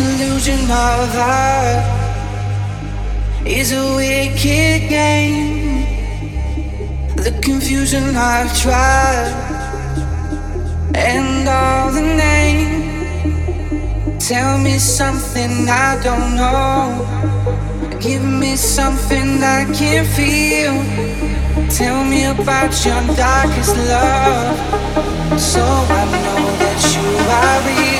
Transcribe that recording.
illusion of art is a wicked game. The confusion I've tried, and all the names. Tell me something I don't know. Give me something I can feel. Tell me about your darkest love. So I know that you are real.